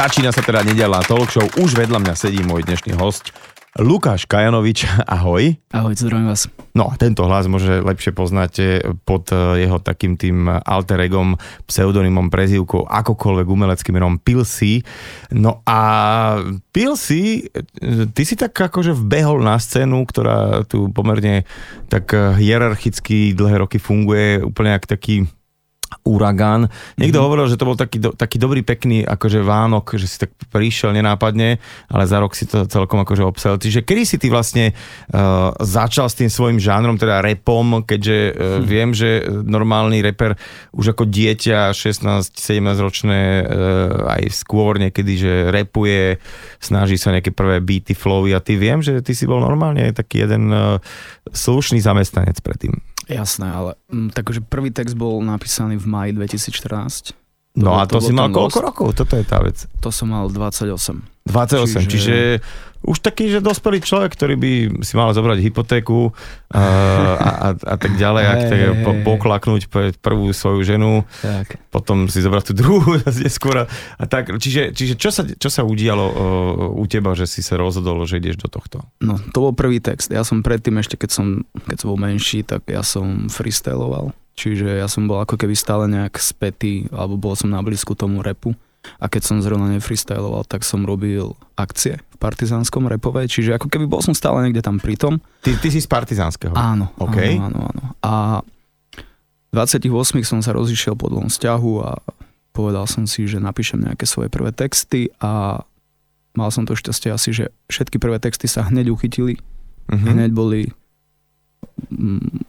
Začína sa teda nedelná talk show. Už vedľa mňa sedí môj dnešný host, Lukáš Kajanovič, ahoj. Ahoj, zdravím vás. No a tento hlas môže lepšie poznáte pod eh, jeho takým tým alter egom, pseudonymom, prezývkou, akokoľvek umeleckým menom Pilsi. No a Pilsi, eh, ty si tak akože vbehol na scénu, ktorá tu pomerne tak eh, hierarchicky dlhé roky funguje, úplne jak taký uragán. Niekto mm-hmm. hovoril, že to bol taký, do, taký dobrý, pekný akože Vánok, že si tak prišiel nenápadne, ale za rok si to celkom akože obsel. Čiže kedy si ty vlastne uh, začal s tým svojim žánrom, teda repom, keďže uh, hm. viem, že normálny reper už ako dieťa 16-17 ročné uh, aj skôr niekedy, že repuje, snaží sa nejaké prvé beaty, flowy a ty viem, že ty si bol normálne taký jeden uh, slušný zamestnanec predtým. Jasné, ale mm, takže prvý text bol napísaný v maji 2014. No to, a to, to si mal koľko rokov? Toto je tá vec. To som mal 28. 28, čiže, čiže už taký, že dospelý človek, ktorý by si mal zobrať hypotéku a, a, a tak ďalej, ak tak po, poklaknúť pre prvú svoju ženu, tak. potom si zobrať tú druhú neskôr. A tak, čiže, čiže čo, sa, čo sa udialo uh, u teba, že si sa rozhodol, že ideš do tohto? No, to bol prvý text. Ja som predtým ešte, keď som, keď som bol menší, tak ja som freestyloval. Čiže ja som bol ako keby stále nejak spätý, alebo bol som na blízku tomu repu. A keď som zrovna nefreestyloval, tak som robil akcie v partizánskom repovej, čiže ako keby bol som stále niekde tam pri tom. Ty, ty si z partizánskeho? Áno, okay. áno, áno, áno. A 28 som sa rozišiel po dlhom vzťahu a povedal som si, že napíšem nejaké svoje prvé texty a mal som to šťastie asi, že všetky prvé texty sa hneď uchytili, uh-huh. hneď boli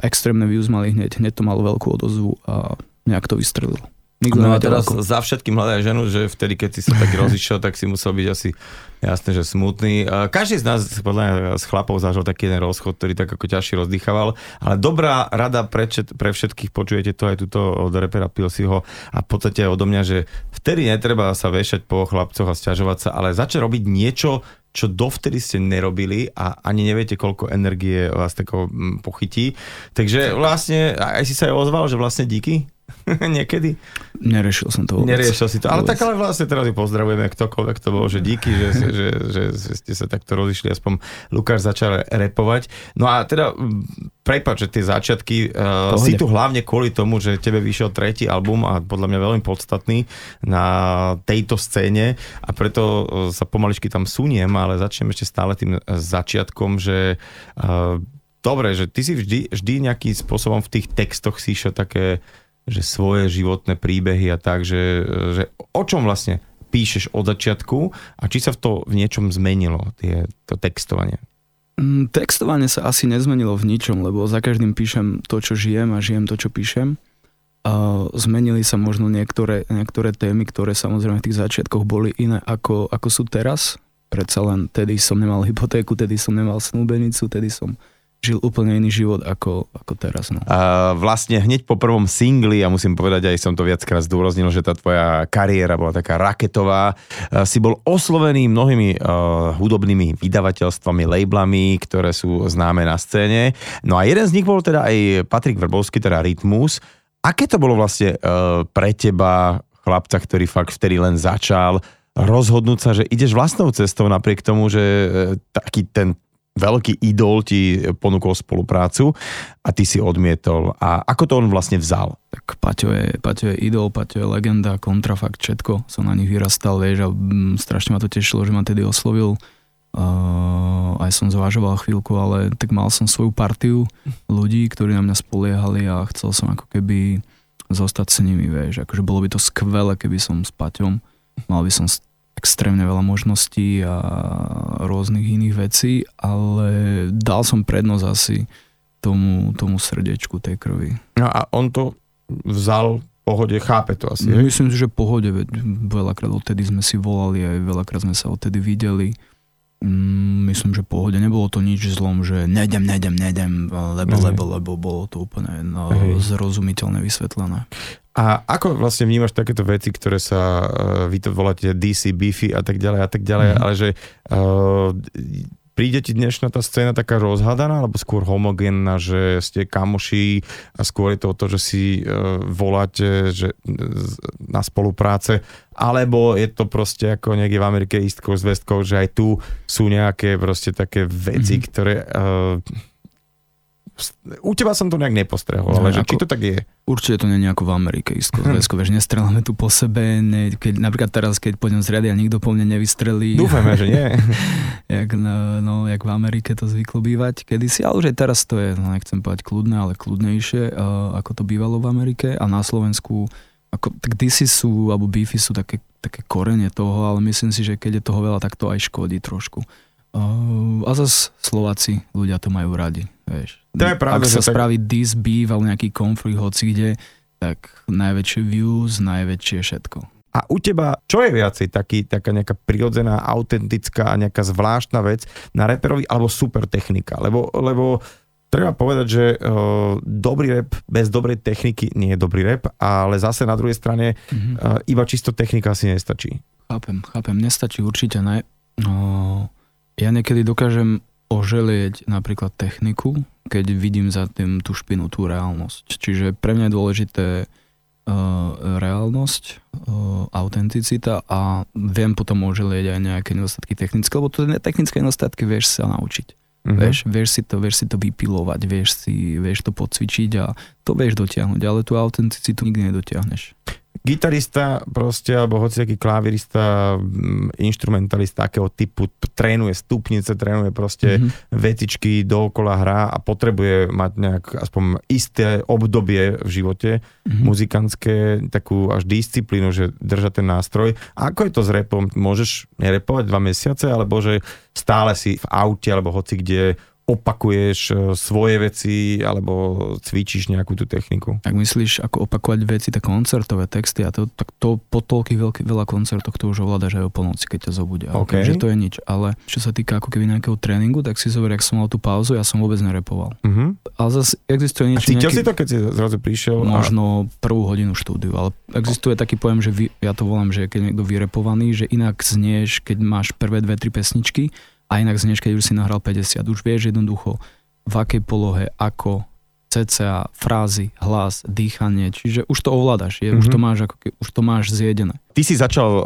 extrémne views mali hneď, hneď to malo veľkú odozvu a nejak to vystrelilo. Nikto no a teraz ako... za všetkým hľadaj ženu, že vtedy, keď si sa tak rozišiel, tak si musel byť asi jasné, že smutný. Každý z nás, podľa mňa, z chlapov zažil taký jeden rozchod, ktorý tak ako ťažšie rozdýchaval, ale dobrá rada pre, pre všetkých, počujete to aj tuto od repera Pilsiho a v podstate aj odo mňa, že vtedy netreba sa vešať po chlapcoch a stiažovať sa, ale začať robiť niečo, čo dovtedy ste nerobili a ani neviete, koľko energie vás tako mm, pochytí. Takže vlastne aj si sa aj ozval, že vlastne díky Niekedy? Neriešil som to vôbec. Neriešil si to. Ale tak ale vlastne teraz pozdravujeme ktokoľvek to bol, že díky, že, že, že, že ste sa takto rozišli, aspoň Lukáš začal repovať. No a teda, prepáč, že tie začiatky, uh, si tu hlavne kvôli tomu, že tebe vyšiel tretí album a podľa mňa veľmi podstatný na tejto scéne a preto uh, sa pomaličky tam suniem, ale začnem ešte stále tým začiatkom, že uh, dobre, že ty si vždy, vždy nejakým spôsobom v tých textoch si išiel také že svoje životné príbehy a tak, že, že o čom vlastne píšeš od začiatku a či sa v to v niečom zmenilo, tie, to textovanie? Mm, textovanie sa asi nezmenilo v ničom, lebo za každým píšem to, čo žijem a žijem to, čo píšem. A zmenili sa možno niektoré, niektoré témy, ktoré samozrejme v tých začiatkoch boli iné ako, ako sú teraz. Predsa len tedy som nemal hypotéku, tedy som nemal snúbenicu, tedy som žil úplne iný život ako, ako teraz. No. A vlastne hneď po prvom singli, ja musím povedať, aj som to viackrát zdôraznil, že tá tvoja kariéra bola taká raketová. Si bol oslovený mnohými uh, hudobnými vydavateľstvami, labelami, ktoré sú známe na scéne. No a jeden z nich bol teda aj Patrik Vrbovský, teda Rytmus. Aké to bolo vlastne uh, pre teba, chlapca, ktorý fakt vtedy len začal, rozhodnúť sa, že ideš vlastnou cestou napriek tomu, že uh, taký ten veľký idol ti ponúkol spoluprácu a ty si odmietol. A ako to on vlastne vzal? Tak Paťo je, Paťo je idol, Paťo je legenda, kontrafakt, všetko. Som na nich vyrastal, vieš, a mm, strašne ma to tešilo, že ma tedy oslovil. Uh, aj som zvážoval chvíľku, ale tak mal som svoju partiu ľudí, ktorí na mňa spoliehali a chcel som ako keby zostať s nimi, vieš. Akože bolo by to skvelé, keby som s Paťom mal by som extrémne veľa možností a rôznych iných vecí, ale dal som prednosť asi tomu, tomu srdiečku tej krvi. No a on to vzal pohode, chápe to asi. Myslím si, že pohode, veď veľakrát odtedy sme si volali, aj veľakrát sme sa odtedy videli. Mm, myslím, že pohode. Nebolo to nič zlom, že nejdem, nejdem, nejdem, lebo, lebo, lebo bolo to úplne no, zrozumiteľne vysvetlené. A ako vlastne vnímaš takéto veci, ktoré sa, uh, vy to voláte DC, Beefy a tak ďalej a tak ďalej, mm ale že uh, príde ti dnešná tá scéna taká rozhadaná, alebo skôr homogénna, že ste kamoši a skôr je to o to, že si uh, voláte že, na spolupráce, alebo je to proste ako niekde v Amerike East Coast, West Coast, že aj tu sú nejaké proste také veci, mm-hmm. ktoré... Uh, u teba som to nejak nepostrehol, no, ale že, či to tak je? Určite to nie je ako v Amerike, isko, hm. vieš, nestrelame tu po sebe, ne, keď, napríklad teraz, keď pôjdem z riady a nikto po mne nevystrelí. Dúfame, že nie. jak, no, no, jak v Amerike to zvyklo bývať kedysi, ale už aj teraz to je, no, nechcem povedať kľudné, ale kľudnejšie, uh, ako to bývalo v Amerike a na Slovensku ako, tak DC sú, alebo beefy sú také, také korene toho, ale myslím si, že keď je toho veľa, tak to aj škodí trošku. Uh, a zase Slováci, ľudia to majú radi, vieš. To je pravda, Ak sa tak... spraví dis beef alebo nejaký konflikt hoci kde, tak najväčšie views, najväčšie všetko. A u teba, čo je viacej taký, taká nejaká prirodzená, autentická, nejaká zvláštna vec na reperovi alebo super technika? Lebo, lebo treba povedať, že uh, dobrý rap bez dobrej techniky nie je dobrý rap, ale zase na druhej strane mm-hmm. uh, iba čisto technika si nestačí. Chápem, chápem, nestačí určite ne. No, ja niekedy dokážem oželieť napríklad techniku, keď vidím za tým tú špinu, tú reálnosť. Čiže pre mňa je dôležité uh, reálnosť, uh, autenticita a viem potom oželieť aj nejaké nedostatky technické, lebo to technické nedostatky vieš sa naučiť. Mm-hmm. Vieš, vieš, si to, vieš si to vypilovať, vieš, si, vieš to podcvičiť a to vieš dotiahnuť, ale tú autenticitu nikdy nedotiahneš gitarista proste, alebo hociaký klavirista, mm, instrumentalista takého typu trénuje stupnice, trénuje proste mm-hmm. vetičky, dookola hrá a potrebuje mať nejak aspoň isté obdobie v živote mm-hmm. muzikantské, takú až disciplínu, že držať ten nástroj. A ako je to s repom? Môžeš nerepovať dva mesiace, alebo že stále si v aute, alebo hoci kde opakuješ e, svoje veci alebo cvičíš nejakú tú techniku. Ak myslíš, ako opakovať veci, tak koncertové texty a to, tak to po toľkých veľký, veľa koncertoch to už ovládaš aj o polnoci, keď ťa zobudia. Okay. Takže to je nič. Ale čo sa týka ako keby nejakého tréningu, tak si zober, ak som mal tú pauzu, ja som vôbec nerepoval. Uh-huh. Ale zase existuje niečo... A cítil nejaký, si to, keď si zrazu prišiel? Možno a... prvú hodinu štúdiu, ale existuje taký pojem, že vy, ja to volám, že keď je niekto vyrepovaný, že inak znieš, keď máš prvé dve, tri pesničky a inak znieš, keď už si nahral 50. Už vieš jednoducho, v akej polohe, ako, cca, frázy, hlas, dýchanie, čiže už to ovládaš, je, mm-hmm. už, to mhm. máš ako, už to máš zjedené. Ty si začal uh,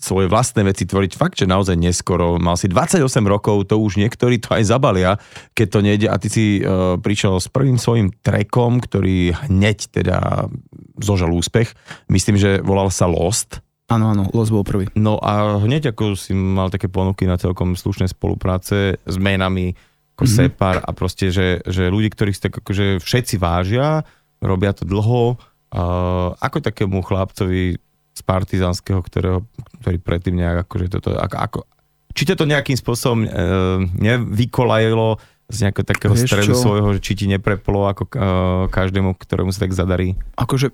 svoje vlastné veci tvoriť fakt, že naozaj neskoro. Mal si 28 rokov, to už niektorí to aj zabalia, keď to nejde a ty si uh, prišiel s prvým svojim trekom, ktorý hneď teda zožal úspech. Myslím, že volal sa Lost Áno, áno, Los bol prvý. No a hneď ako si mal také ponuky na celkom slušné spolupráce s menami ako mm-hmm. Separ a proste, že, že ľudí, ktorých tak akože všetci vážia, robia to dlho, uh, ako takému chlapcovi z partizánskeho, ktorého, ktorý predtým nejak akože toto, ako, ako, či to nejakým spôsobom uh, nevykolajilo z nejakého takého Vieš stredu čo? svojho, či ti nepreplo ako uh, každému, ktorému sa tak zadarí? Akože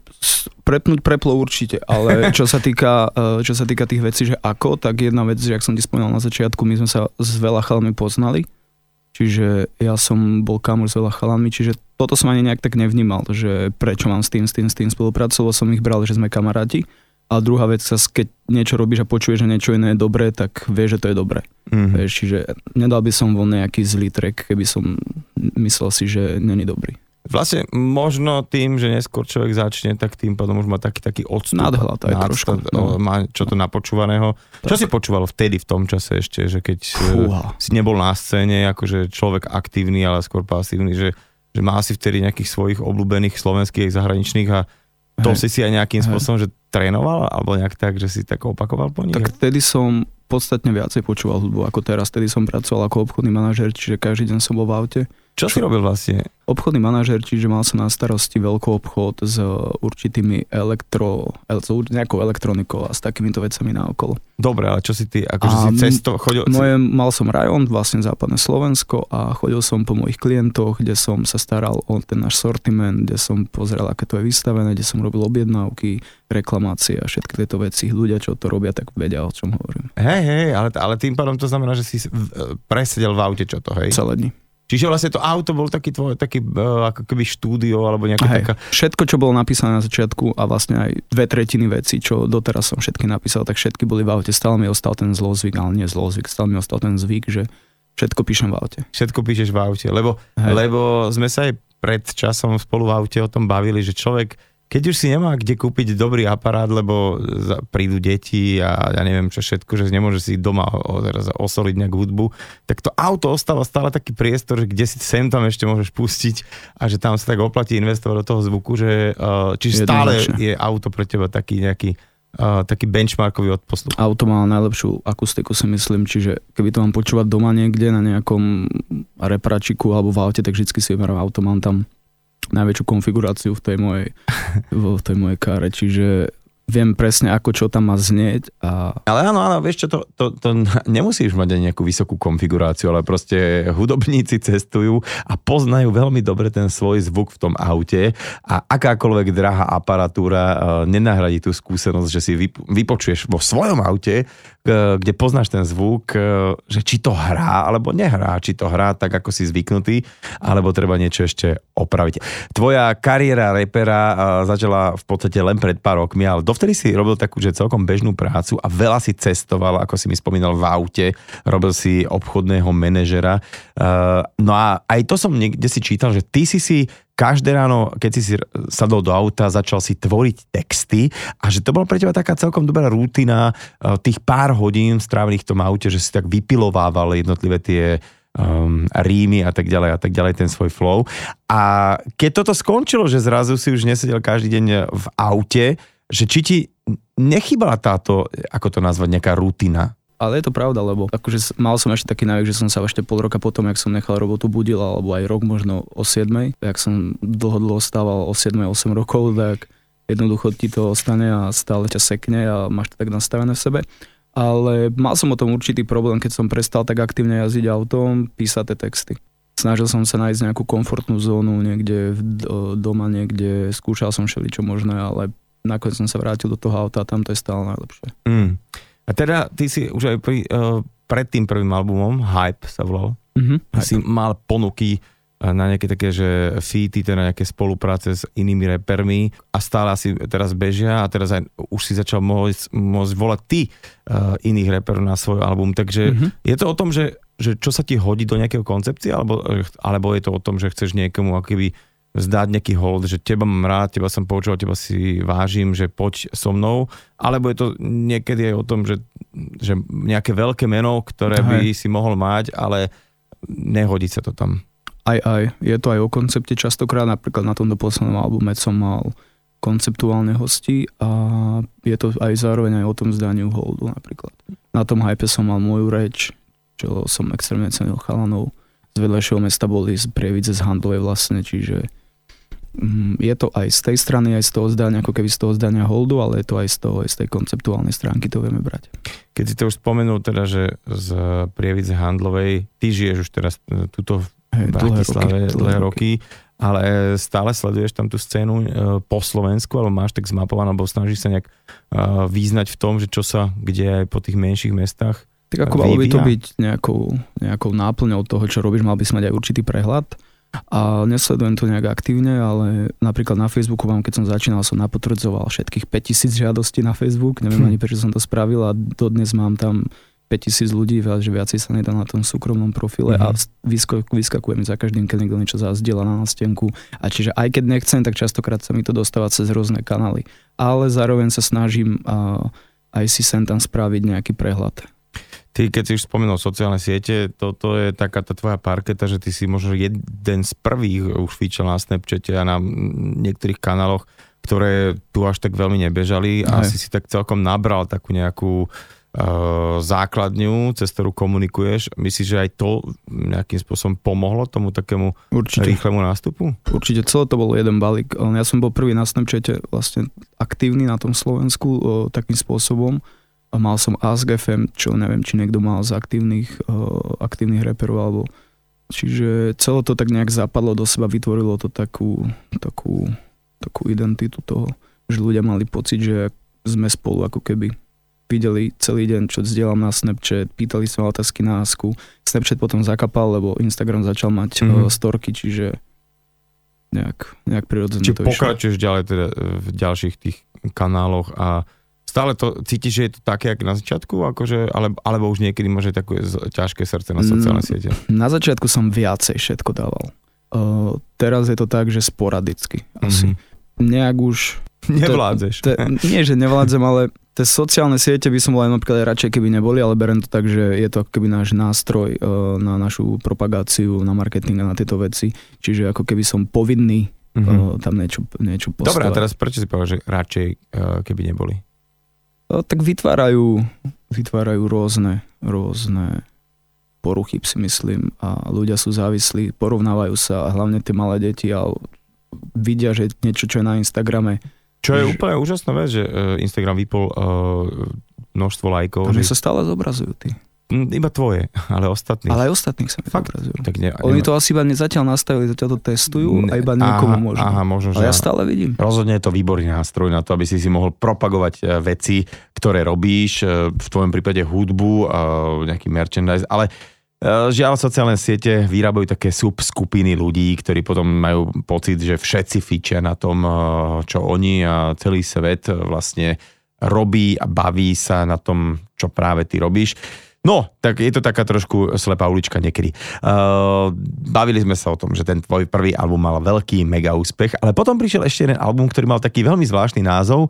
prepnúť preplo určite, ale čo sa týka, uh, čo sa týka tých vecí, že ako, tak jedna vec, že ak som ti spomínal na začiatku, my sme sa s veľa chalami poznali, čiže ja som bol kamor s veľa chalami, čiže toto som ani nejak tak nevnímal, že prečo mám s tým, s tým, s tým spolupracovať, som ich bral, že sme kamaráti a druhá vec, keď niečo robíš a počuješ, že niečo iné je dobré, tak vieš, že to je dobré. Mm-hmm. Vieš, čiže nedal by som von nejaký zlý track, keby som myslel si, že není dobrý. Vlastne možno tým, že neskôr človek začne, tak tým potom už má taký, taký odstup. Nadhľad aj trošku. No. Má čo to napočúvaného. Tak. Čo si počúval vtedy, v tom čase ešte, že keď Fúha. si nebol na scéne, akože človek aktívny, ale skôr pasívny, že, že má si vtedy nejakých svojich obľúbených slovenských zahraničných a to Hej. si si aj nejakým spôsobom, že trénoval, alebo nejak tak, že si tak opakoval po nich? Tak vtedy som podstatne viacej počúval hudbu ako teraz. Vtedy som pracoval ako obchodný manažer, čiže každý deň som bol v aute. Čo si robil vlastne? Obchodný manažer, čiže mal som na starosti veľký obchod s určitými elektro, s nejakou elektronikou a s takýmito vecami na okolo. Dobre, ale čo si ty, akože a si cesto chodil? Moje, mal som rajón, vlastne západné Slovensko a chodil som po mojich klientoch, kde som sa staral o ten náš sortiment, kde som pozrel, aké to je vystavené, kde som robil objednávky, reklamácie a všetky tieto veci. Ľudia, čo to robia, tak vedia, o čom hovorím. Hej, hej, ale, ale tým pádom to znamená, že si presedel v aute, čo to, hej? Celé dni. Čiže vlastne to auto bol taký tvoj, taký uh, ako keby štúdio alebo nejaká Hej, taká... Všetko, čo bolo napísané na začiatku a vlastne aj dve tretiny veci, čo doteraz som všetky napísal, tak všetky boli v aute. Stále mi ostal ten zlozvyk, ale nie zlozvyk, stále mi ostal ten zvyk, že Všetko píšem v aute. Všetko píšeš v aute, lebo, lebo sme sa aj pred časom spolu v aute o tom bavili, že človek keď už si nemá kde kúpiť dobrý aparát, lebo prídu deti a ja neviem čo všetko, že nemôže si doma osoliť nejak hudbu, tak to auto ostáva stále taký priestor, že kde si sem tam ešte môžeš pustiť a že tam sa tak oplatí investovať do toho zvuku, že uh, čiže stále je auto pre teba taký nejaký uh, taký benchmarkový odposluch. Auto má najlepšiu akustiku si myslím, čiže keby to mám počúvať doma niekde na nejakom reparačiku alebo v aute, tak vždy si vyberám auto, mám tam najväčšiu konfiguráciu v tej mojej, v tej mojej káre, čiže viem presne, ako čo tam má znieť. A... Ale áno, áno, vieš čo, to, to, to nemusíš mať aj nejakú vysokú konfiguráciu, ale proste hudobníci cestujú a poznajú veľmi dobre ten svoj zvuk v tom aute a akákoľvek drahá aparatúra uh, nenahradí tú skúsenosť, že si vypočuješ vo svojom aute kde poznáš ten zvuk, že či to hrá, alebo nehrá, či to hrá tak, ako si zvyknutý, alebo treba niečo ešte opraviť. Tvoja kariéra repera začala v podstate len pred pár rokmi, ale dovtedy si robil takú, že celkom bežnú prácu a veľa si cestoval, ako si mi spomínal, v aute, robil si obchodného manažera. No a aj to som niekde si čítal, že ty si si každé ráno, keď si sadol do auta, začal si tvoriť texty a že to bolo pre teba taká celkom dobrá rutina eh, tých pár hodín strávených v tom aute, že si tak vypilovával jednotlivé tie um, rímy a tak ďalej a tak ďalej, ten svoj flow. A keď toto skončilo, že zrazu si už nesedel každý deň v aute, že či ti nechybala táto, ako to nazvať, nejaká rutina? Ale je to pravda, lebo akože mal som ešte taký návyk, že som sa ešte pol roka potom, jak som nechal robotu budil, alebo aj rok možno o 7, jak som dlho, dlho stával o 7, 8 rokov, tak jednoducho ti to ostane a stále ťa sekne a máš to tak nastavené v sebe. Ale mal som o tom určitý problém, keď som prestal tak aktívne jazdiť autom, písať tie texty. Snažil som sa nájsť nejakú komfortnú zónu niekde v, doma, niekde, skúšal som všeličo možné, ale nakoniec som sa vrátil do toho auta a tam to je stále najlepšie. Mm. A teda ty si už aj pri, uh, pred tým prvým albumom, Hype sa volal, mm-hmm, si hype. mal ponuky eh, na nejaké také, že feety, teda nejaké spolupráce s inými repermi a stále asi teraz bežia a teraz aj už si začal môcť, môcť volať ty uh, iných reperov na svoj album, takže mm-hmm. je to o tom, že, že čo sa ti hodí do nejakého koncepcie, alebo, alebo je to o tom, že chceš niekomu akýby vzdať nejaký hold, že teba mám rád, teba som počul, teba si vážim, že poď so mnou, alebo je to niekedy aj o tom, že, že nejaké veľké meno, ktoré aj. by si mohol mať, ale nehodí sa to tam. Aj, aj. Je to aj o koncepte. Častokrát napríklad na tomto poslednom albume som mal konceptuálne hosti a je to aj zároveň aj o tom zdaniu holdu napríklad. Na tom hype som mal moju reč, čo som extrémne cenil chalanov. Vedľajšieho mesta boli z Prievidze z Handlovej vlastne, čiže Mm, je to aj z tej strany, aj z toho zdania, ako keby z toho zdania holdu, ale je to aj z, toho, aj z tej konceptuálnej stránky, to vieme brať. Keď si to už spomenul teda, že z Prievidze Handlovej, ty žiješ už teraz e, tuto v Bratislave dlhé roky, dlhé roky, ale stále sleduješ tam tú scénu e, po Slovensku, alebo máš tak zmapované, alebo snažíš sa nejak e, význať v tom, že čo sa kde aj po tých menších mestách tak ako malo by to byť nejakou, nejakou náplňou toho, čo robíš, mal by si mať aj určitý prehľad a nesledujem to nejak aktívne, ale napríklad na Facebooku vám, keď som začínal, som napotvrdzoval všetkých 5000 žiadostí na Facebook, neviem hm. ani prečo som to spravil a dodnes mám tam 5000 ľudí, že viacej sa nedá na tom súkromnom profile mm-hmm. a mhm. vyskakujem za každým, keď niekto niečo zazdiela na nástenku. A čiže aj keď nechcem, tak častokrát sa mi to dostáva cez rôzne kanály. Ale zároveň sa snažím uh, aj si sem tam spraviť nejaký prehľad. Ty, keď si už spomenul sociálne siete, toto je taká tá tvoja parketa, že ty si možno jeden z prvých už fíčal na Snapchate a na niektorých kanáloch, ktoré tu až tak veľmi nebežali a si si tak celkom nabral takú nejakú uh, základňu, cez ktorú komunikuješ. Myslíš, že aj to nejakým spôsobom pomohlo tomu takému Určite. rýchlemu nástupu? Určite, celé to bol jeden balík. Ja som bol prvý na Snapchate vlastne aktívny na tom Slovensku uh, takým spôsobom, mal som Ask FM, čo neviem, či niekto mal z aktívnych, uh, aktívnych reperov, alebo čiže celé to tak nejak zapadlo do seba, vytvorilo to takú, takú, takú identitu toho, že ľudia mali pocit, že sme spolu ako keby videli celý deň, čo zdieľam na Snapchat, pýtali sa otázky na Asku. Snapchat potom zakapal, lebo Instagram začal mať mm-hmm. storky, čiže nejak, nejak prirodzene Či to pokračuješ išlo. ďalej teda v ďalších tých kanáloch a Stále to cítiš, že je to také, ako na začiatku, akože, ale, alebo už niekedy môže také ťažké srdce na sociálne siete? Na začiatku som viacej všetko dával. Uh, teraz je to tak, že sporadicky asi. Mm-hmm. Nejak už... Nevládzeš. Te, te, nie, že nevládzem, ale tie sociálne siete by som aj napríklad radšej, keby neboli, ale berem to tak, že je to keby náš nástroj uh, na našu propagáciu, na marketing a na tieto veci. Čiže ako keby som povinný mm-hmm. uh, tam niečo, niečo postovať. Dobre, a teraz prečo si povedal, že radšej uh, keby neboli? Tak vytvárajú, vytvárajú rôzne, rôzne poruchy, si myslím, a ľudia sú závislí, porovnávajú sa, a hlavne tie malé deti a vidia, že niečo, čo je na Instagrame. Čo je že... úplne úžasná vec, že e, Instagram vypol uh, množstvo lajkov. Že... sa stále zobrazujú tí. Mm, iba tvoje, ale ostatných. Ale aj ostatných sa mi Fakt? Tak ne, Oni to asi iba zatiaľ nastavili, zatiaľ to testujú ne, a iba niekomu aha, možno. Aha, možno, ale ja stále vidím. Rozhodne je to výborný nástroj na to, aby si si mohol propagovať e, veci, ktoré robíš, e, v tvojom prípade hudbu, nejaký merchandise, ale e, Žiaľ, sociálne siete vyrábajú také subskupiny ľudí, ktorí potom majú pocit, že všetci fičia na tom, čo oni a celý svet vlastne robí a baví sa na tom, čo práve ty robíš. No, tak je to taká trošku slepá ulička niekedy. Uh, bavili sme sa o tom, že ten tvoj prvý album mal veľký mega úspech, ale potom prišiel ešte jeden album, ktorý mal taký veľmi zvláštny názov.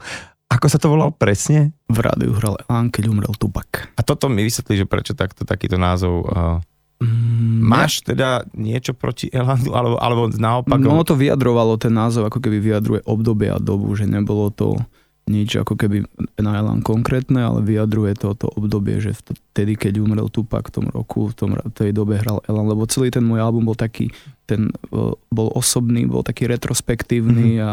Ako sa to volal presne? V rádiu hral Elán, keď umrel Tupak. A toto mi vysvetlí, že prečo takto, takýto názov uh, Mm, Máš teda niečo proti Elandu, alebo, alebo naopak? No to vyjadrovalo ten názov, ako keby vyjadruje obdobie a dobu, že nebolo to nič ako keby na Elan konkrétne, ale vyjadruje to to obdobie, že vtedy, keď umrel Tupac v tom roku, v tom, tej dobe hral Elan, lebo celý ten môj album bol taký, ten uh, bol osobný, bol taký retrospektívny mm-hmm. a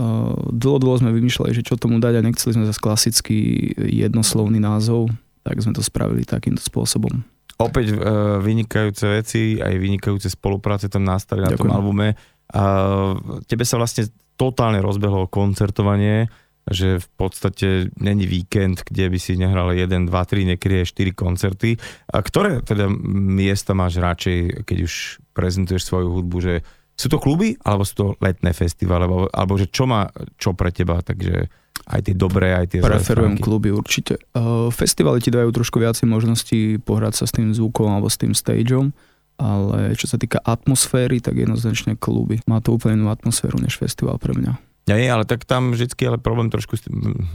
uh, dlho, dlho sme vymýšľali, že čo tomu dať a nechceli sme zase klasický jednoslovný názov, tak sme to spravili takýmto spôsobom. Opäť uh, vynikajúce veci, aj vynikajúce spolupráce tam nastali na Ďakujem. tom albume. Uh, tebe sa vlastne totálne rozbehlo koncertovanie že v podstate není víkend, kde by si nehral 1, 2, 3, niekedy aj 4 koncerty. A ktoré teda miesta máš radšej, keď už prezentuješ svoju hudbu, že sú to kluby, alebo sú to letné festivály, alebo, alebo že čo má čo pre teba, takže aj tie dobré, aj tie Preferujem kluby určite. Uh, festivaly ti dajú trošku viacej možností pohrať sa s tým zvukom alebo s tým stageom, ale čo sa týka atmosféry, tak jednoznačne kluby. Má to úplne inú atmosféru než festival pre mňa. Nie, ale tak tam vždycky ale problém trošku,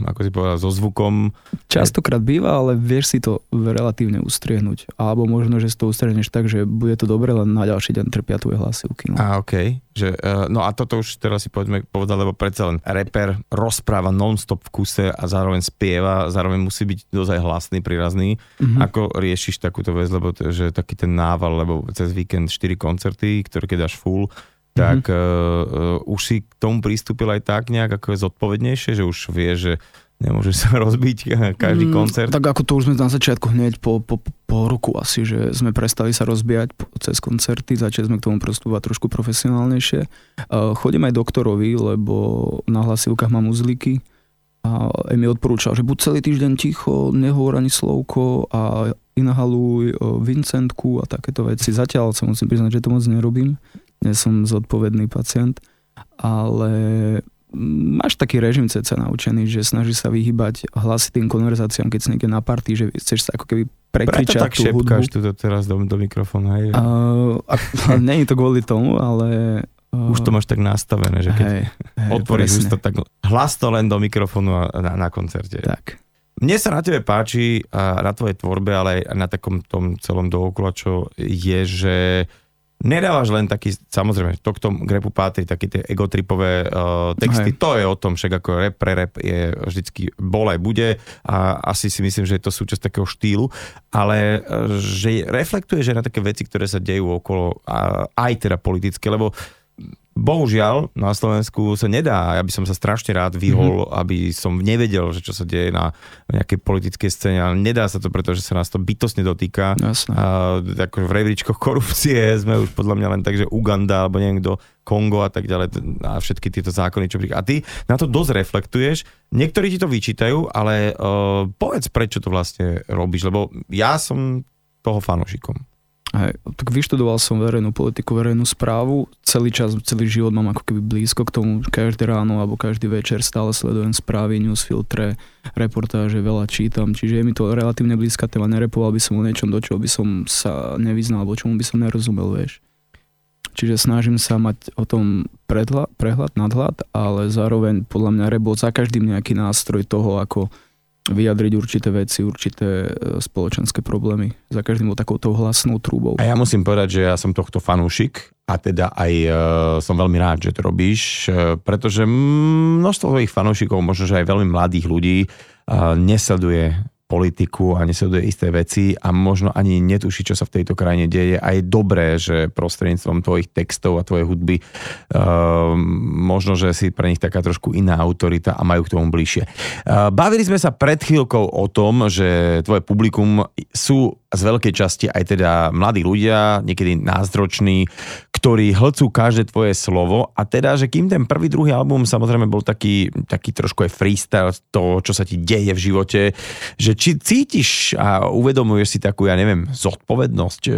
ako si povedal, so zvukom. Častokrát býva, ale vieš si to relatívne ustriehnúť. Alebo možno, že si to ustrihneš tak, že bude to dobre, len na ďalší deň trpia tvoje hlasivky. No. A okej. Okay. Že, uh, no a toto už teraz si poďme povedať, lebo predsa len reper rozpráva non-stop v kuse a zároveň spieva, zároveň musí byť dosť hlasný, prírazný. Mm-hmm. Ako riešiš takúto vec, lebo to, že taký ten nával, lebo cez víkend 4 koncerty, ktoré keď dáš full, tak mm-hmm. uh, už si k tomu pristúpil aj tak nejak ako je zodpovednejšie, že už vie, že nemôže sa rozbiť každý mm, koncert. Tak ako to už sme na začiatku hneď po, po, po roku asi, že sme prestali sa rozbíjať cez koncerty, začali sme k tomu pristúpať trošku profesionálnejšie. Uh, chodím aj doktorovi, lebo na hlasivkách mám uzlíky a mi odporúčal, že buď celý týždeň ticho, nehovor ani slovko a inhaluj Vincentku a takéto veci. Zatiaľ sa musím priznať, že to moc nerobím nie som zodpovedný pacient, ale máš taký režim ceca naučený, že snaží sa vyhybať hlasitým konverzáciám, keď si niekde na party, že chceš sa ako keby prekričať Preto tak tú hudbu. tu teraz do, do mikrofónu, hej? Uh, a, a nie je to kvôli tomu, ale... Uh, Už to máš tak nastavené, že keď hej, hej, otvoríš ústa, tak hlas to len do mikrofónu a na, na koncerte. Tak. Mne sa na tebe páči a na tvojej tvorbe, ale aj na takom tom celom dookola, čo je, že uh, nedávaš len taký, samozrejme, to k tomu grepu patrí, také tie egotripové uh, texty, Hej. to je o tom, však ako rap pre rap je vždycky bol aj bude a asi si myslím, že je to súčasť takého štýlu, ale uh, že reflektuje, že na také veci, ktoré sa dejú okolo, a, aj teda politické, lebo bohužiaľ na Slovensku sa nedá, ja by som sa strašne rád vyhol, mm-hmm. aby som nevedel, že čo sa deje na nejakej politickej scéne, ale nedá sa to, pretože sa nás to bytosne dotýka. Jasne. A, ako v rebríčkoch korupcie sme už podľa mňa len tak, že Uganda alebo neviem kto, Kongo a tak ďalej a všetky tieto zákony, čo príklad. A ty na to dosť reflektuješ, niektorí ti to vyčítajú, ale uh, povedz, prečo to vlastne robíš, lebo ja som toho fanošikom. Hej, tak vyštudoval som verejnú politiku, verejnú správu. Celý čas, celý život mám ako keby blízko k tomu. Každé ráno alebo každý večer stále sledujem správy, newsfiltre, reportáže, veľa čítam. Čiže je mi to relatívne blízka téma. Nerepoval by som o niečom, do čoho by som sa nevyznal, alebo čomu by som nerozumel, vieš. Čiže snažím sa mať o tom predhľad, prehľad, nadhľad, ale zároveň podľa mňa rebol za každým nejaký nástroj toho, ako vyjadriť určité veci, určité e, spoločenské problémy. Za každým bol takouto hlasnou trúbou. A ja musím povedať, že ja som tohto fanúšik a teda aj uh, som veľmi rád, že to robíš, uh, pretože množstvo tvojich fanúšikov, možno že aj veľmi mladých ľudí, uh, nesleduje politiku a nesleduje isté veci a možno ani netuší, čo sa v tejto krajine deje a je dobré, že prostredníctvom tvojich textov a tvojej hudby uh, možno, že si pre nich taká trošku iná autorita a majú k tomu bližšie. Uh, bavili sme sa pred chvíľkou o tom, že tvoje publikum sú z veľkej časti aj teda mladí ľudia, niekedy názdroční, ktorí hlcú každé tvoje slovo a teda, že kým ten prvý, druhý album samozrejme bol taký, taký trošku aj freestyle toho, čo sa ti deje v živote, že či cítiš a uvedomuješ si takú, ja neviem, zodpovednosť e,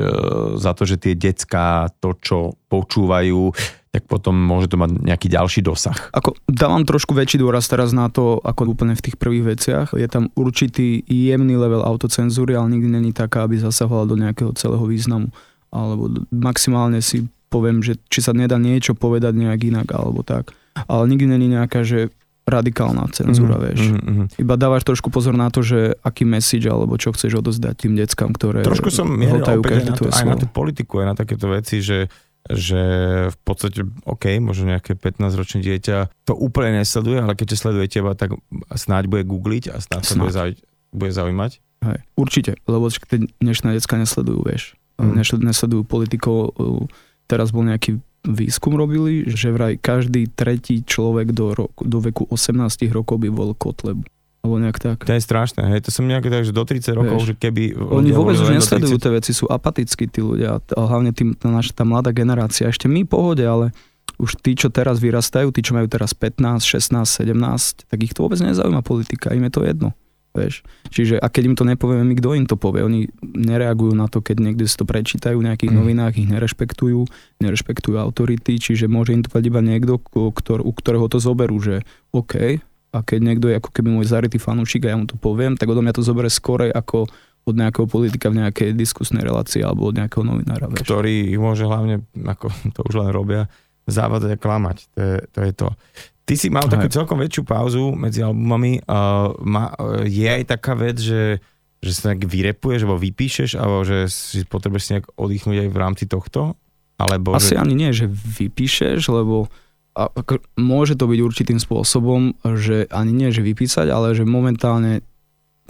za to, že tie decka to, čo počúvajú, tak potom môže to mať nejaký ďalší dosah. Ako dávam trošku väčší dôraz teraz na to, ako úplne v tých prvých veciach. Je tam určitý jemný level autocenzúry, ale nikdy není taká, aby zasahovala do nejakého celého významu. Alebo maximálne si poviem, že či sa nedá niečo povedať nejak inak, alebo tak. Ale nikdy není nejaká, že radikálna cenzúra, mm-hmm, vieš. Mm-hmm. Iba dávaš trošku pozor na to, že aký message alebo čo chceš odozdať tým deckám, ktoré Trošku som mieril opäť aj na, to, aj na tú politiku, aj na takéto veci, že že v podstate, OK, možno nejaké 15-ročné dieťa to úplne nesleduje, ale keďže sleduje teba, tak snáď bude googliť a snáď, snáď. sa bude, zauj- bude zaujímať. Hej, určite, lebo tie dnešné detská nesledujú, vieš. Mm. Nesledujú politikov. Teraz bol nejaký výskum robili, že vraj každý tretí človek do, roku, do veku 18 rokov by bol Kotlebu alebo nejak tak. To je strašné, hej, to som nejaké tak, že do 30 rokov, Vieš, že keby... Oni vôbec už nesledujú 30... tie veci, sú apatickí tí ľudia, a hlavne tým, tá naša tá mladá generácia, ešte my pohode, ale už tí, čo teraz vyrastajú, tí, čo majú teraz 15, 16, 17, tak ich to vôbec nezaujíma politika, im je to jedno. Vieš. Čiže a keď im to nepovieme my, kto im to povie? Oni nereagujú na to, keď niekde si to prečítajú v nejakých mm. novinách, ich nerešpektujú, nerešpektujú autority, čiže môže im to povedať iba niekto, ktor, u ktorého to zoberú, že OK, a keď niekto je ako keby môj zarytý fanúšik a ja mu to poviem, tak odo mňa to zoberie skorej ako od nejakého politika v nejakej diskusnej relácii alebo od nejakého novinára. Vieš. Ktorý ich môže hlavne, ako to už len robia, závadzať a klamať. To je to. Je to. Ty si mal takú celkom väčšiu pauzu medzi albumami. Uh, ma, uh, je aj taká vec, že, že sa nejak vyrepuješ, alebo vypíšeš, alebo že si potrebuješ si nejak oddychnúť aj v rámci tohto? Alebo Asi že... ani nie, že vypíšeš, lebo a, ako, môže to byť určitým spôsobom, že ani nie, že vypísať, ale že momentálne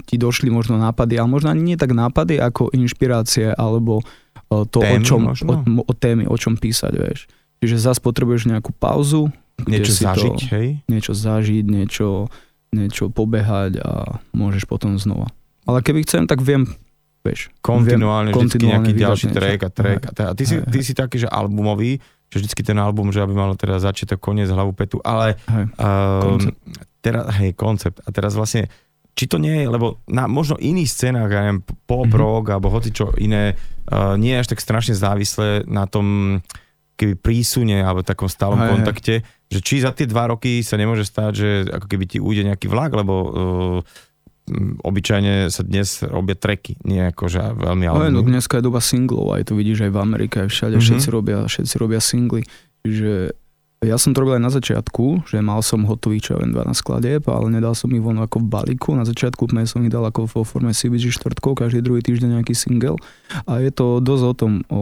ti došli možno nápady, ale možno ani nie tak nápady ako inšpirácie alebo e, to, témy o čom, o, o témy, o čom písať, vieš. Čiže zase potrebuješ nejakú pauzu. Niečo zažiť, to, hej? Niečo zažiť, niečo, niečo pobehať a môžeš potom znova. Ale keby chcem, tak viem, vieš. Kontinuálne, viem, vždycky nejaký ďalší track a track. A, a ty, si, ty si taký, že albumový, že vždycky ten album, že aby mal teda začiatok, koniec, hlavu, petu, ale hej, um, koncept. Teraz, hej, koncept. A teraz vlastne, či to nie je, lebo na možno iných scénach, ja neviem, pop, mm-hmm. rock, alebo hoci čo iné, uh, nie je až tak strašne závislé na tom, keby prísune alebo takom stálom hej, kontakte, hej. že či za tie dva roky sa nemôže stať, že ako keby ti ujde nejaký vlak, lebo uh, obyčajne sa dnes robia treky, nie ako že veľmi ale... No, dneska je doba singlov, aj to vidíš aj v Amerike, aj všade, mm-hmm. všetci, robia, všetci robia singly. Čiže ja som to robil aj na začiatku, že mal som hotový, čo ja viem, 12 skladieb, ale nedal som ich von ako v balíku. Na začiatku som ich dal ako vo forme CBG štvrtkov, každý druhý týždeň nejaký single. A je to dosť o tom, o,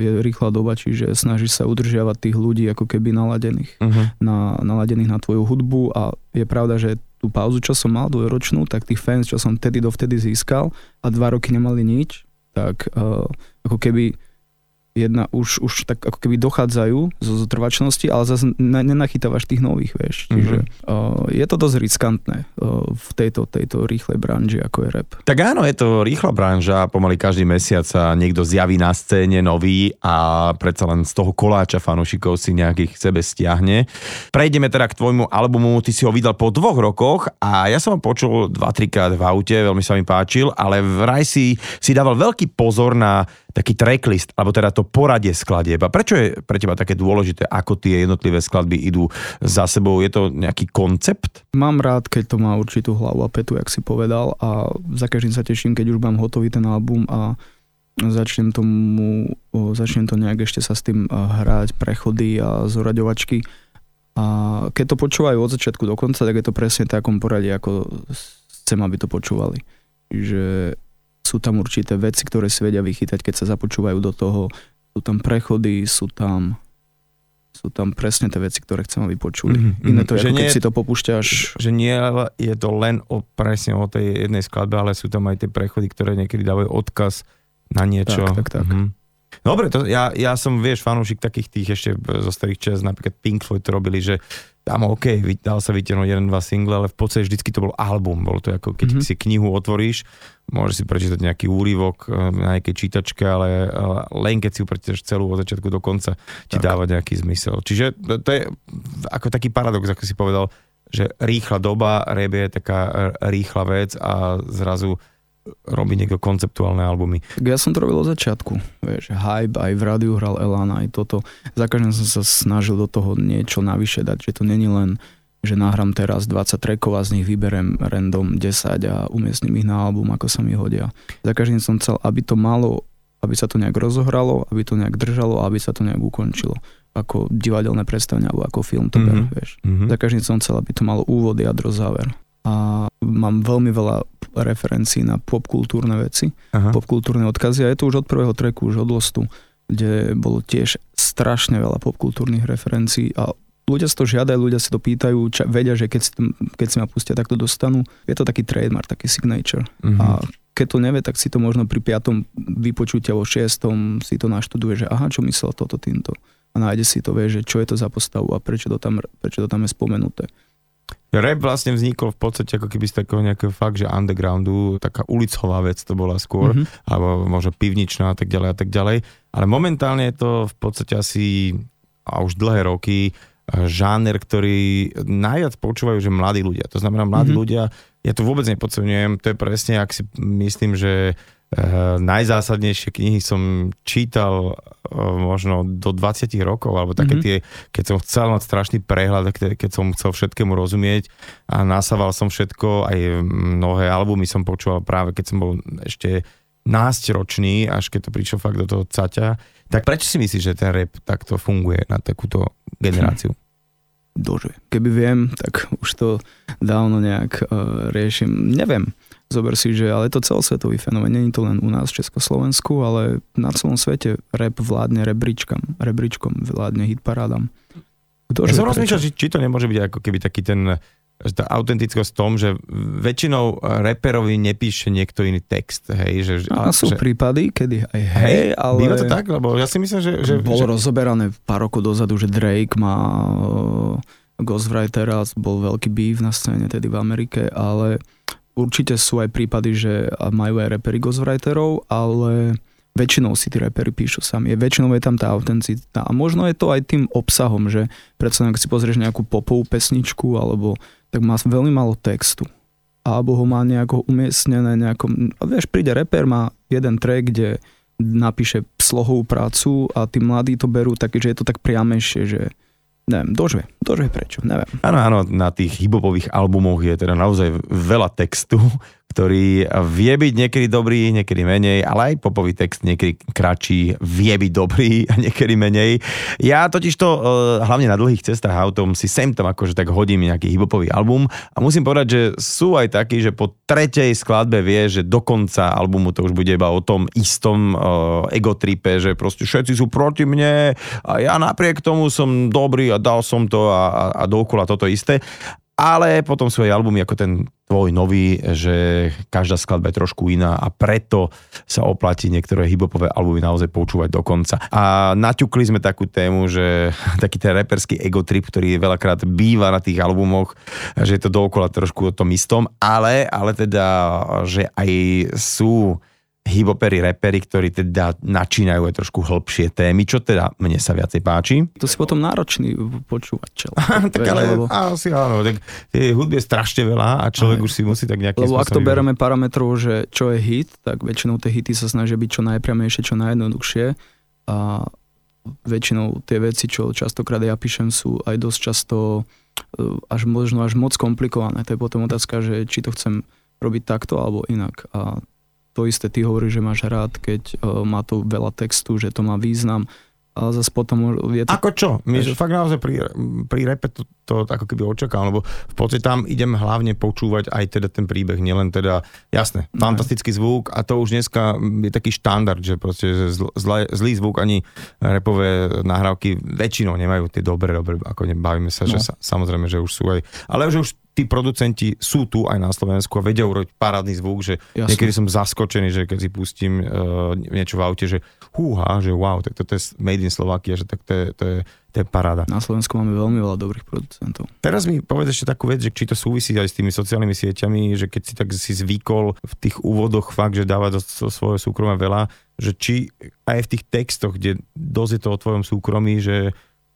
je rýchla doba, čiže snažíš sa udržiavať tých ľudí ako keby naladených, uh-huh. na, naladených na tvoju hudbu a je pravda, že tú pauzu, čo som mal dvojročnú, tak tých fans, čo som vtedy dovtedy získal a dva roky nemali nič, tak uh, ako keby jedna už, už tak ako keby dochádzajú zo zotrvačnosti, ale zase nenachytávaš tých nových, vieš. Čiže mm-hmm. uh, je to dosť riskantné uh, v tejto, tejto rýchlej branži, ako je rap. Tak áno, je to rýchla branža, pomaly každý mesiac sa niekto zjaví na scéne nový a predsa len z toho koláča fanúšikov si nejakých sebe stiahne. Prejdeme teda k tvojmu albumu, ty si ho vydal po dvoch rokoch a ja som ho počul 2-3 krát v aute, veľmi sa mi páčil, ale vraj si, si dával veľký pozor na taký tracklist, alebo teda to poradie skladieb. A prečo je pre teba také dôležité, ako tie jednotlivé skladby idú za sebou? Je to nejaký koncept? Mám rád, keď to má určitú hlavu a petu, jak si povedal a za každým sa teším, keď už mám hotový ten album a začnem tomu, začnem to nejak ešte sa s tým hrať, prechody a zoraďovačky. A keď to počúvajú od začiatku do konca, tak je to presne takom poradí, ako chcem, aby to počúvali. Že sú tam určité veci, ktoré si vedia vychytať, keď sa započúvajú do toho. Sú tam prechody, sú tam sú tam presne tie veci, ktoré chcem, aby počuli. Mm-hmm. Iné to je, že ako nie, keď si to popúšťaš. Že nie je to len o, presne o tej jednej skladbe, ale sú tam aj tie prechody, ktoré niekedy dávajú odkaz na niečo. Tak, tak, tak. Mm-hmm. Dobre, to, ja, ja som, vieš, fanúšik takých tých ešte zo starých čas, napríklad Pink Floyd to robili, že tam OK, dal sa vytiahnuť jeden, dva single, ale v podstate vždycky to bol album. Bolo to ako keď mm-hmm. si knihu otvoríš, môžeš si prečítať nejaký úryvok eh, na nejakej čítačke, ale len keď si ju prečítaš celú od začiatku do konca, ti tak. dáva nejaký zmysel. Čiže to je ako taký paradox, ako si povedal, že rýchla doba, rap je taká rýchla vec a zrazu robí niekto konceptuálne albumy. Ja som to robil od začiatku. Vieš, hype, aj v rádiu hral Elana, aj toto. Za každým som sa snažil do toho niečo navyše dať, že to není len že nahrám teraz 20 trackov a z nich vyberem random 10 a umiestním ich na album, ako sa mi hodia. Za každým som chcel, aby to malo, aby sa to nejak rozohralo, aby to nejak držalo a aby sa to nejak ukončilo. Ako divadelné predstavenie alebo ako film to mm-hmm. vieš. Mm-hmm. Za každým som chcel, aby to malo úvod, jadro, záver. A mám veľmi veľa referencií na popkultúrne veci, Aha. popkultúrne odkazy a je to už od prvého treku, už od Lostu, kde bolo tiež strašne veľa popkultúrnych referencií a ľudia si to žiadajú, ľudia si to pýtajú, ča, vedia, že keď si, keď si ma pustia, tak to dostanú. Je to taký trademark, taký signature. Uh-huh. A keď to nevie, tak si to možno pri piatom vypočutia vo šiestom si to naštuduje, že aha, čo myslel toto týmto. A nájde si to, vie, že čo je to za postavu a prečo to tam, prečo to tam je spomenuté. Rap vlastne vznikol v podstate ako keby z takého nejakého fakt, že undergroundu, taká ulicová vec to bola skôr, mm-hmm. alebo možno pivničná a tak ďalej a tak ďalej. Ale momentálne je to v podstate asi a už dlhé roky e, žáner, ktorý najviac počúvajú, že mladí ľudia. To znamená, mladí mm-hmm. ľudia, ja to vôbec nepodceňujem, to je presne, ak si myslím, že najzásadnejšie knihy som čítal uh, možno do 20 rokov, alebo také mm-hmm. tie, keď som chcel mať strašný prehľad, keď som chcel všetkému rozumieť a nasával som všetko, aj mnohé albumy som počúval práve keď som bol ešte náctiročný, až keď to prišlo fakt do toho caťa. Tak prečo si myslíš, že ten rap takto funguje na takúto generáciu? Dože. Keby viem, tak už to dávno nejak uh, riešim. Neviem Zober si, že ale je to celosvetový fenomén, je to len u nás v Československu, ale na celom svete rap vládne rebríčkam, rebríčkom vládne hitparádam. Kto, ja som rozmýšľal, či, či to nemôže byť ako keby taký ten tá autentickosť v tom, že väčšinou reperovi nepíše niekto iný text, hej. Že, a sú že, prípady, kedy aj hej, hej, ale... Býva to tak? Lebo ja si myslím, že... že bolo že... rozoberané pár rokov dozadu, že Drake má uh, Ghostwritera, bol veľký beef na scéne tedy v Amerike, ale Určite sú aj prípady, že majú aj repery ghostwriterov, ale väčšinou si tí repery píšu sami. Väčšinou je tam tá autenticita. A možno je to aj tým obsahom, že predsa ak si pozrieš nejakú popovú pesničku, alebo tak má veľmi málo textu. Alebo ho má nejako umiestnené nejakom... A vieš, príde reper, má jeden track, kde napíše slohovú prácu a tí mladí to berú tak, že je to tak priamejšie, že Neviem, dožve, dožve prečo, neviem. Áno, áno, na tých hibopových albumoch je teda naozaj veľa textu, ktorý vie byť niekedy dobrý, niekedy menej, ale aj popový text niekedy kratší, vie byť dobrý a niekedy menej. Ja totiž to uh, hlavne na dlhých cestách autom si sem tam akože tak hodím nejaký hibopový album a musím povedať, že sú aj takí, že po tretej skladbe vie, že do konca albumu to už bude iba o tom istom uh, egotripe, že proste všetci sú proti mne a ja napriek tomu som dobrý a dal som to a, a, a dokola toto isté ale potom sú aj albumy ako ten tvoj nový, že každá skladba je trošku iná a preto sa oplatí niektoré hibopové albumy naozaj počúvať do konca. A naťukli sme takú tému, že taký ten reperský ego trip, ktorý veľakrát býva na tých albumoch, že je to dookola trošku o tom istom, ale, ale teda, že aj sú hibopery, repery, ktorí teda načínajú aj trošku hĺbšie témy, čo teda mne sa viacej páči. To si potom náročný počúvať čel. tak ale lebo... asi áno, tak tie hudby je strašne veľa a človek aj. už si musí tak nejakým Lebo ak to bereme parametrov, že čo je hit, tak väčšinou tie hity sa snažia byť čo najpriamejšie, čo najjednoduchšie a väčšinou tie veci, čo častokrát ja píšem, sú aj dosť často e, až možno až moc komplikované. To je potom otázka, že či to chcem robiť takto alebo inak. A to isté ty hovoríš, že máš rád, keď uh, má to veľa textu, že to má význam ale zase potom je to... Ako čo? My že fakt naozaj pri, pri repe to, to ako keby očakám, lebo v podstate tam idem hlavne počúvať aj teda ten príbeh, nielen teda, jasné, fantastický zvuk a to už dneska je taký štandard, že proste že zl, zl, zlý zvuk ani repové nahrávky väčšinou nemajú tie dobré, dobré, ako nebavíme sa, no. že sa, samozrejme, že už sú aj, ale že už tí producenti sú tu aj na Slovensku a vedia urobiť parádny zvuk, že Jasne. niekedy som zaskočený, že keď si pustím uh, niečo v aute, že húha, že wow, tak toto je made in Slovakia, že tak to je, to je, to je paráda. Na Slovensku máme veľmi veľa dobrých producentov. Teraz mi povedz ešte takú vec, že či to súvisí aj s tými sociálnymi sieťami, že keď si tak si zvykol v tých úvodoch fakt, že dáva do svoje súkromie veľa, že či aj v tých textoch, kde dosť je to o tvojom súkromí, že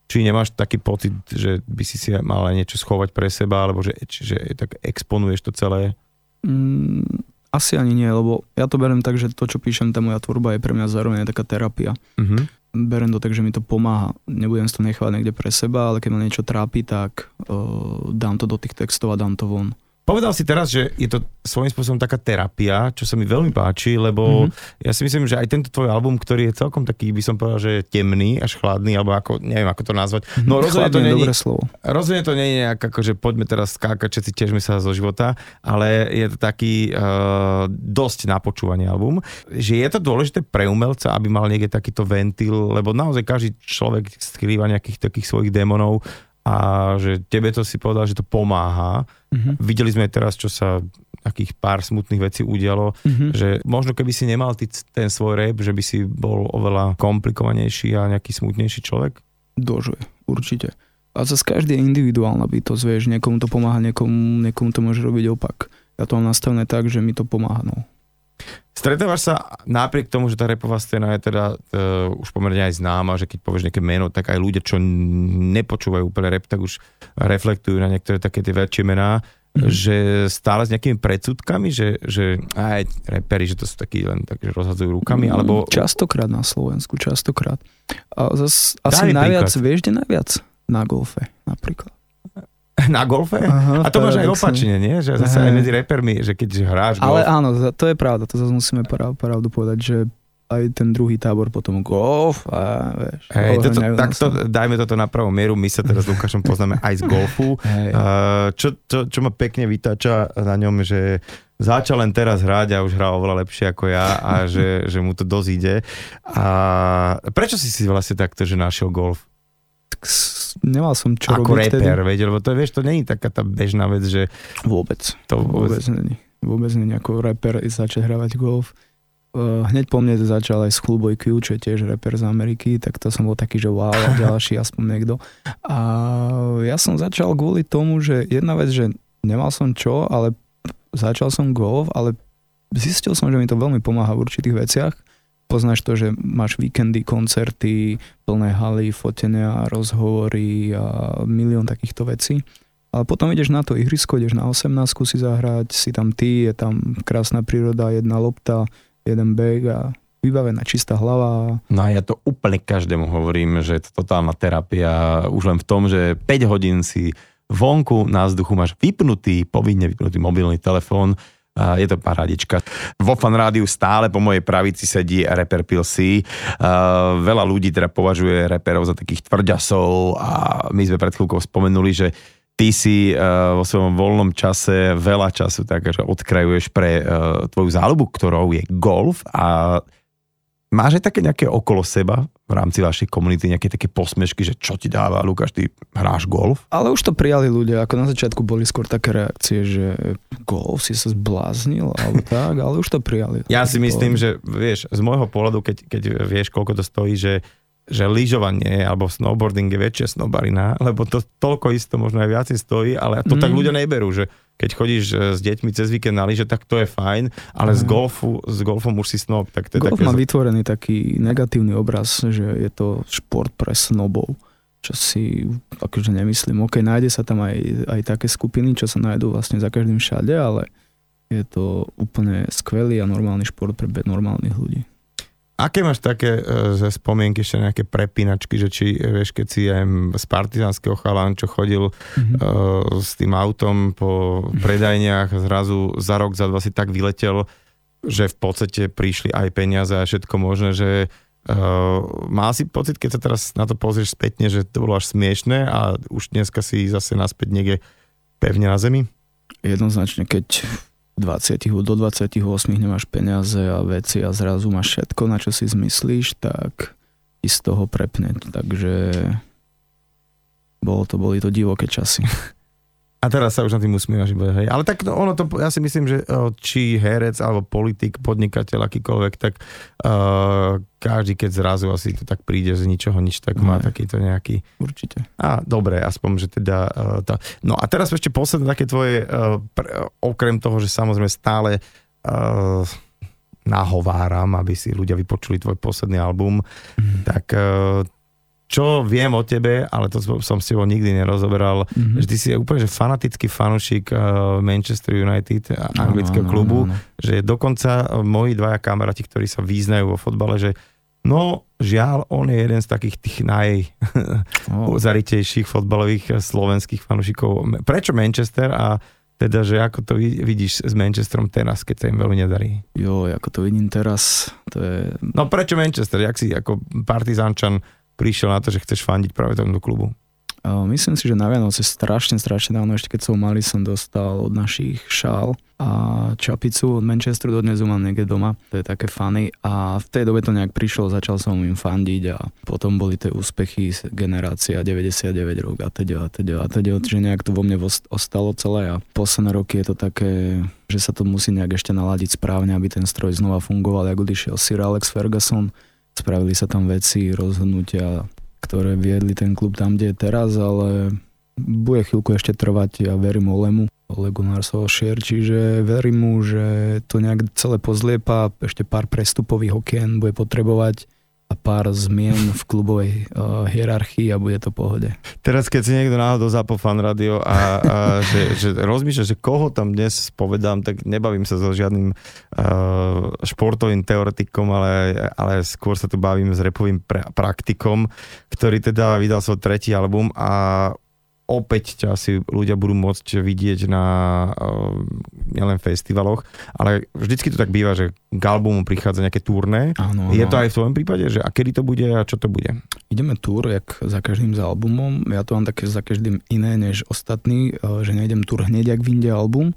či nemáš taký pocit, že by si si mal aj niečo schovať pre seba, alebo že, že tak exponuješ to celé? Mm, asi ani nie, lebo ja to berem tak, že to, čo píšem, tá moja tvorba je pre mňa zároveň taká terapia. Uh-huh. Berem to tak, že mi to pomáha. Nebudem to nechávať niekde pre seba, ale keď ma niečo trápi, tak uh, dám to do tých textov a dám to von. Povedal si teraz, že je to svojím spôsobom taká terapia, čo sa mi veľmi páči, lebo mm-hmm. ja si myslím, že aj tento tvoj album, ktorý je celkom taký, by som povedal, že je temný, až chladný, alebo ako, neviem, ako to nazvať. Mhm. No rozhodne to je slovo. Rozhodne to nie je nejak, ako, že poďme teraz skákať, všetci tiežme sa zo života, ale je to taký uh, dosť na počúvanie album. Že je to dôležité pre umelca, aby mal niekde takýto ventil, lebo naozaj každý človek skrýva nejakých takých svojich démonov a že tebe to si povedal, že to pomáha. Mm-hmm. Videli sme teraz, čo sa takých pár smutných vecí udialo, mm-hmm. že možno keby si nemal ty, ten svoj rap, že by si bol oveľa komplikovanejší a nejaký smutnejší človek? Dožuje, určite. A zase každý je individuálna bytosť, vieš, niekomu to pomáha, niekomu, niekomu to môže robiť opak. Ja to mám nastavené tak, že mi to pomáha, no. Stretávaš sa napriek tomu, že tá repová scéna je teda uh, už pomerne aj známa, že keď povieš nejaké meno, tak aj ľudia, čo nepočúvajú úplne rap, tak už reflektujú na niektoré také tie väčšie mená, mm. že stále s nejakými predsudkami, že, že aj reperi, že to sú takí len tak, že rozhadzujú rukami, mm, alebo... Častokrát na Slovensku, častokrát. A zas, asi najviac, príklad. vieš, kde najviac? Na golfe napríklad. Na golfe? Aha, a to máš aj opačne, nie? Že zase aj medzi repermi, že keď hráš golf. Ale áno, to je pravda, to zase musíme pravdu povedať, že aj ten druhý tábor potom golf a vieš. Hej, toto, takto, dajme toto na pravú mieru, my sa teraz s Lukášom poznáme aj z golfu. Uh, čo, čo, čo ma pekne vytáča na ňom, že začal len teraz hrať a už hral oveľa lepšie ako ja a že, že mu to dosť ide. A prečo si si vlastne takto, že našiel golf? Nemal som čo Ako robiť reper, veď, lebo to, vieš, to není taká tá bežná vec, že... Vôbec. To vôbec, vôbec není. Vôbec není ako reper začať hravať golf. Uh, hneď po mne začal aj s Chulboj Q, čo je tiež reper z Ameriky, tak to som bol taký, že wow, ďalší aspoň niekto. A ja som začal kvôli tomu, že jedna vec, že nemal som čo, ale začal som golf, ale zistil som, že mi to veľmi pomáha v určitých veciach poznáš to, že máš víkendy, koncerty, plné haly, fotenia, rozhovory a milión takýchto vecí. Ale potom ideš na to ihrisko, ideš na 18 si zahrať, si tam ty, je tam krásna príroda, jedna lopta, jeden beh a vybavená čistá hlava. No a ja to úplne každému hovorím, že je to totálna terapia už len v tom, že 5 hodín si vonku na vzduchu máš vypnutý, povinne vypnutý mobilný telefón, je to paradička. Vo fan rádiu stále po mojej pravici sedí reper Pilsi. Uh, veľa ľudí teda považuje reperov za takých tvrďasov a my sme pred chvíľkou spomenuli, že ty si uh, vo svojom voľnom čase veľa času tak, že odkrajuješ pre uh, tvoju záľubu, ktorou je golf a Máš aj také nejaké okolo seba v rámci vašej komunity, nejaké také posmešky, že čo ti dáva, Lukáš, ty hráš golf? Ale už to prijali ľudia, ako na začiatku boli skôr také reakcie, že golf si sa zbláznil, alebo tak, ale už to prijali. Ja si myslím, že vieš, z môjho pohľadu, keď, keď vieš, koľko to stojí, že že lyžovanie alebo snowboarding je väčšia snobarina, lebo to toľko isto možno aj viacej stojí, ale to mm. tak ľudia neberú, že keď chodíš e, s deťmi cez víkend na lyže, tak to je fajn, ale z golfu, s golfom už si snob. Tak to Golf také... má vytvorený taký negatívny obraz, že je to šport pre snobov čo si akože nemyslím. OK, nájde sa tam aj, aj také skupiny, čo sa nájdú vlastne za každým všade, ale je to úplne skvelý a normálny šport pre normálnych ľudí. Aké máš také ze spomienky ešte nejaké prepínačky, že či vieš, keď si aj z partizánskeho chalán, čo chodil mm-hmm. uh, s tým autom po predajniach zrazu za rok, za dva si tak vyletel, že v podstate prišli aj peniaze a všetko možné, že uh, mal si pocit, keď sa teraz na to pozrieš spätne, že to bolo až smiešné a už dneska si zase naspäť niekde pevne na zemi? Jednoznačne, keď 20, do 28 nemáš peniaze a veci a zrazu máš všetko, na čo si zmyslíš, tak ti z toho prepne. Takže bolo to, boli to divoké časy. A teraz sa už na tým usmievaš iba, hej. Ale tak no, ono to, ja si myslím, že či herec alebo politik, podnikateľ, akýkoľvek, tak uh, každý, keď zrazu asi to tak príde z ničoho nič, tak má takýto nejaký... Určite. A dobre, aspoň, že teda... Uh, tá... No a teraz ešte posledné také tvoje, uh, pre, okrem toho, že samozrejme stále uh, nahováram, aby si ľudia vypočuli tvoj posledný album, mm. tak uh, čo viem o tebe, ale to som s tebou nikdy nerozoberal, mm-hmm. že ty si úplne že fanatický fanušik uh, Manchester United, anglického no, no, klubu, no, no, no. že dokonca uh, moji dvaja kamaráti, ktorí sa význajú vo fotbale, že no žiaľ, on je jeden z takých tých najzaritejších oh. fotbalových uh, slovenských fanušikov. Prečo Manchester a teda, že ako to vidíš s Manchesterom teraz, keď sa im veľmi nedarí? Jo, ako to vidím teraz, to je... No prečo Manchester? Jak si ako partizánčan prišiel na to, že chceš fandiť práve tomuto klubu? Myslím si, že na Vianoce strašne, strašne dávno, ešte keď som malý, som dostal od našich šál a čapicu od Manchesteru, dodnes ju mám niekde doma, to je také fany a v tej dobe to nejak prišlo, začal som im fandiť a potom boli tie úspechy generácia 99 rok a teda a teda a teda, čiže nejak to vo mne ostalo celé. A posledné roky je to také, že sa to musí nejak ešte naladiť správne, aby ten stroj znova fungoval, ako odišiel Sir Alex Ferguson, Spravili sa tam veci, rozhodnutia, ktoré viedli ten klub tam, kde je teraz, ale bude chvíľku ešte trvať, ja verím Olemu, Ole Gunnar Solskjaer, čiže verím mu, že to nejak celé pozliepa, ešte pár prestupových okien bude potrebovať a pár zmien v klubovej uh, hierarchii a bude to pohode. Teraz, keď si niekto náhodou zapol fan radio a, a že, že rozmýšľa, že koho tam dnes povedám, tak nebavím sa so žiadnym uh, športovým teoretikom, ale, ale skôr sa tu bavím s repovým pra- praktikom, ktorý teda vydal svoj tretí album a opäť ťa asi ľudia budú môcť vidieť na uh, nielen festivaloch, ale vždycky to tak býva, že k albumu prichádza nejaké turné. Áno, Je to aj v tvojom prípade, že a kedy to bude a čo to bude? Ideme túr, jak za každým za albumom. Ja to mám také za každým iné než ostatní, uh, že nejdem túr hneď, ak vyjde album.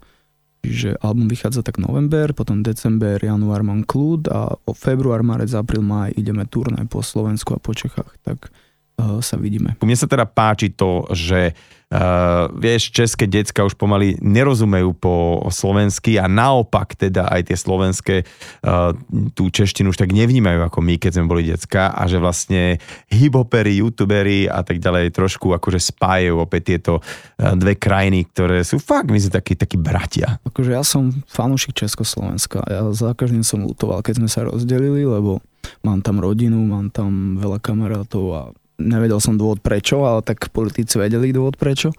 Čiže album vychádza tak november, potom december, január mám kľud a o február, marec, apríl, maj ideme turné po Slovensku a po Čechách. Tak sa vidíme. Mne sa teda páči to, že uh, vieš, české decka už pomaly nerozumejú po slovensky a naopak teda aj tie slovenské uh, tú češtinu už tak nevnímajú ako my, keď sme boli decka a že vlastne hiphopery, youtuberi a tak ďalej trošku akože spájajú opäť tieto uh, dve krajiny, ktoré sú fakt, my sme takí, takí bratia. Akože ja som fanúšik Československa. Ja za každým som lutoval, keď sme sa rozdelili, lebo mám tam rodinu, mám tam veľa kamarátov a Nevedel som dôvod prečo, ale tak politici vedeli dôvod prečo.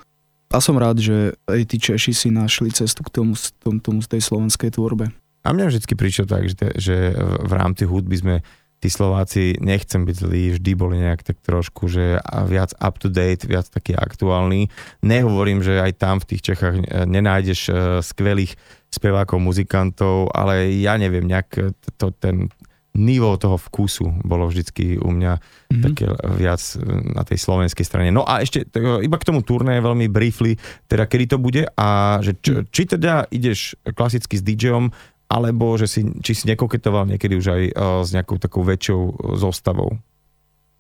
A som rád, že aj tí Češi si našli cestu k tomu, tomu, tomu tej slovenskej tvorbe. A mňa vždy prišiel tak, že, že v rámci hudby sme tí Slováci, nechcem byť zlí, vždy boli nejak tak trošku, že viac up to date, viac taký aktuálny. Nehovorím, že aj tam v tých Čechách nenájdeš e, skvelých spevákov, muzikantov, ale ja neviem, nejak to, ten nivo toho vkusu bolo vždycky u mňa mm-hmm. také viac na tej slovenskej strane. No a ešte iba k tomu turné veľmi briefly, teda kedy to bude a že či, či teda ideš klasicky s DJom, alebo že si, či si nekoketoval niekedy už aj uh, s nejakou takou väčšou zostavou?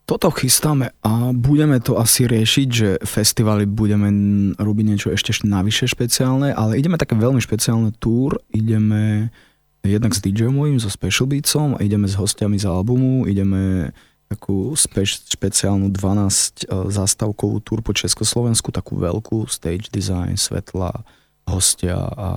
Toto chystáme a budeme to asi riešiť, že festivaly budeme robiť niečo ešte navyše špeciálne, ale ideme také veľmi špeciálne túr, ideme jednak s DJom mojím, so Special Beatsom a ideme s hostiami z albumu, ideme takú spe- špeciálnu 12 uh, zástavkovú túr po Československu, takú veľkú stage design, svetla, hostia a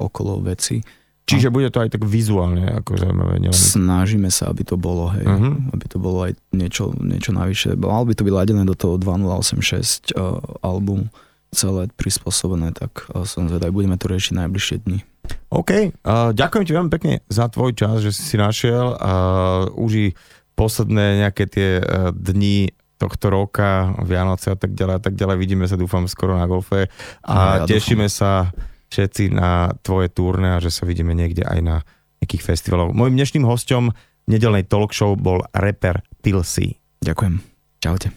okolo veci. Čiže bude to aj tak vizuálne ako zaujímavé. Nielen... Snažíme sa, aby to bolo, hej. Uh-huh. Aby to bolo aj niečo, niečo navyše. Malo by to byť ladené do toho 2086 uh, album celé prispôsobené, tak uh, som zvedavý, budeme to riešiť najbližšie dni. OK, uh, ďakujem ti veľmi pekne za tvoj čas, že si si našiel. Uh, uži posledné nejaké tie uh, dni tohto roka, Vianoce a tak ďalej a tak ďalej. Vidíme sa, dúfam, skoro na golfe a no, ja tešíme dúfam. sa všetci na tvoje turné a že sa vidíme niekde aj na nejakých festivaloch. Mojím dnešným hostom nedelnej talk show bol rapper Pilsy. Ďakujem. Čaute.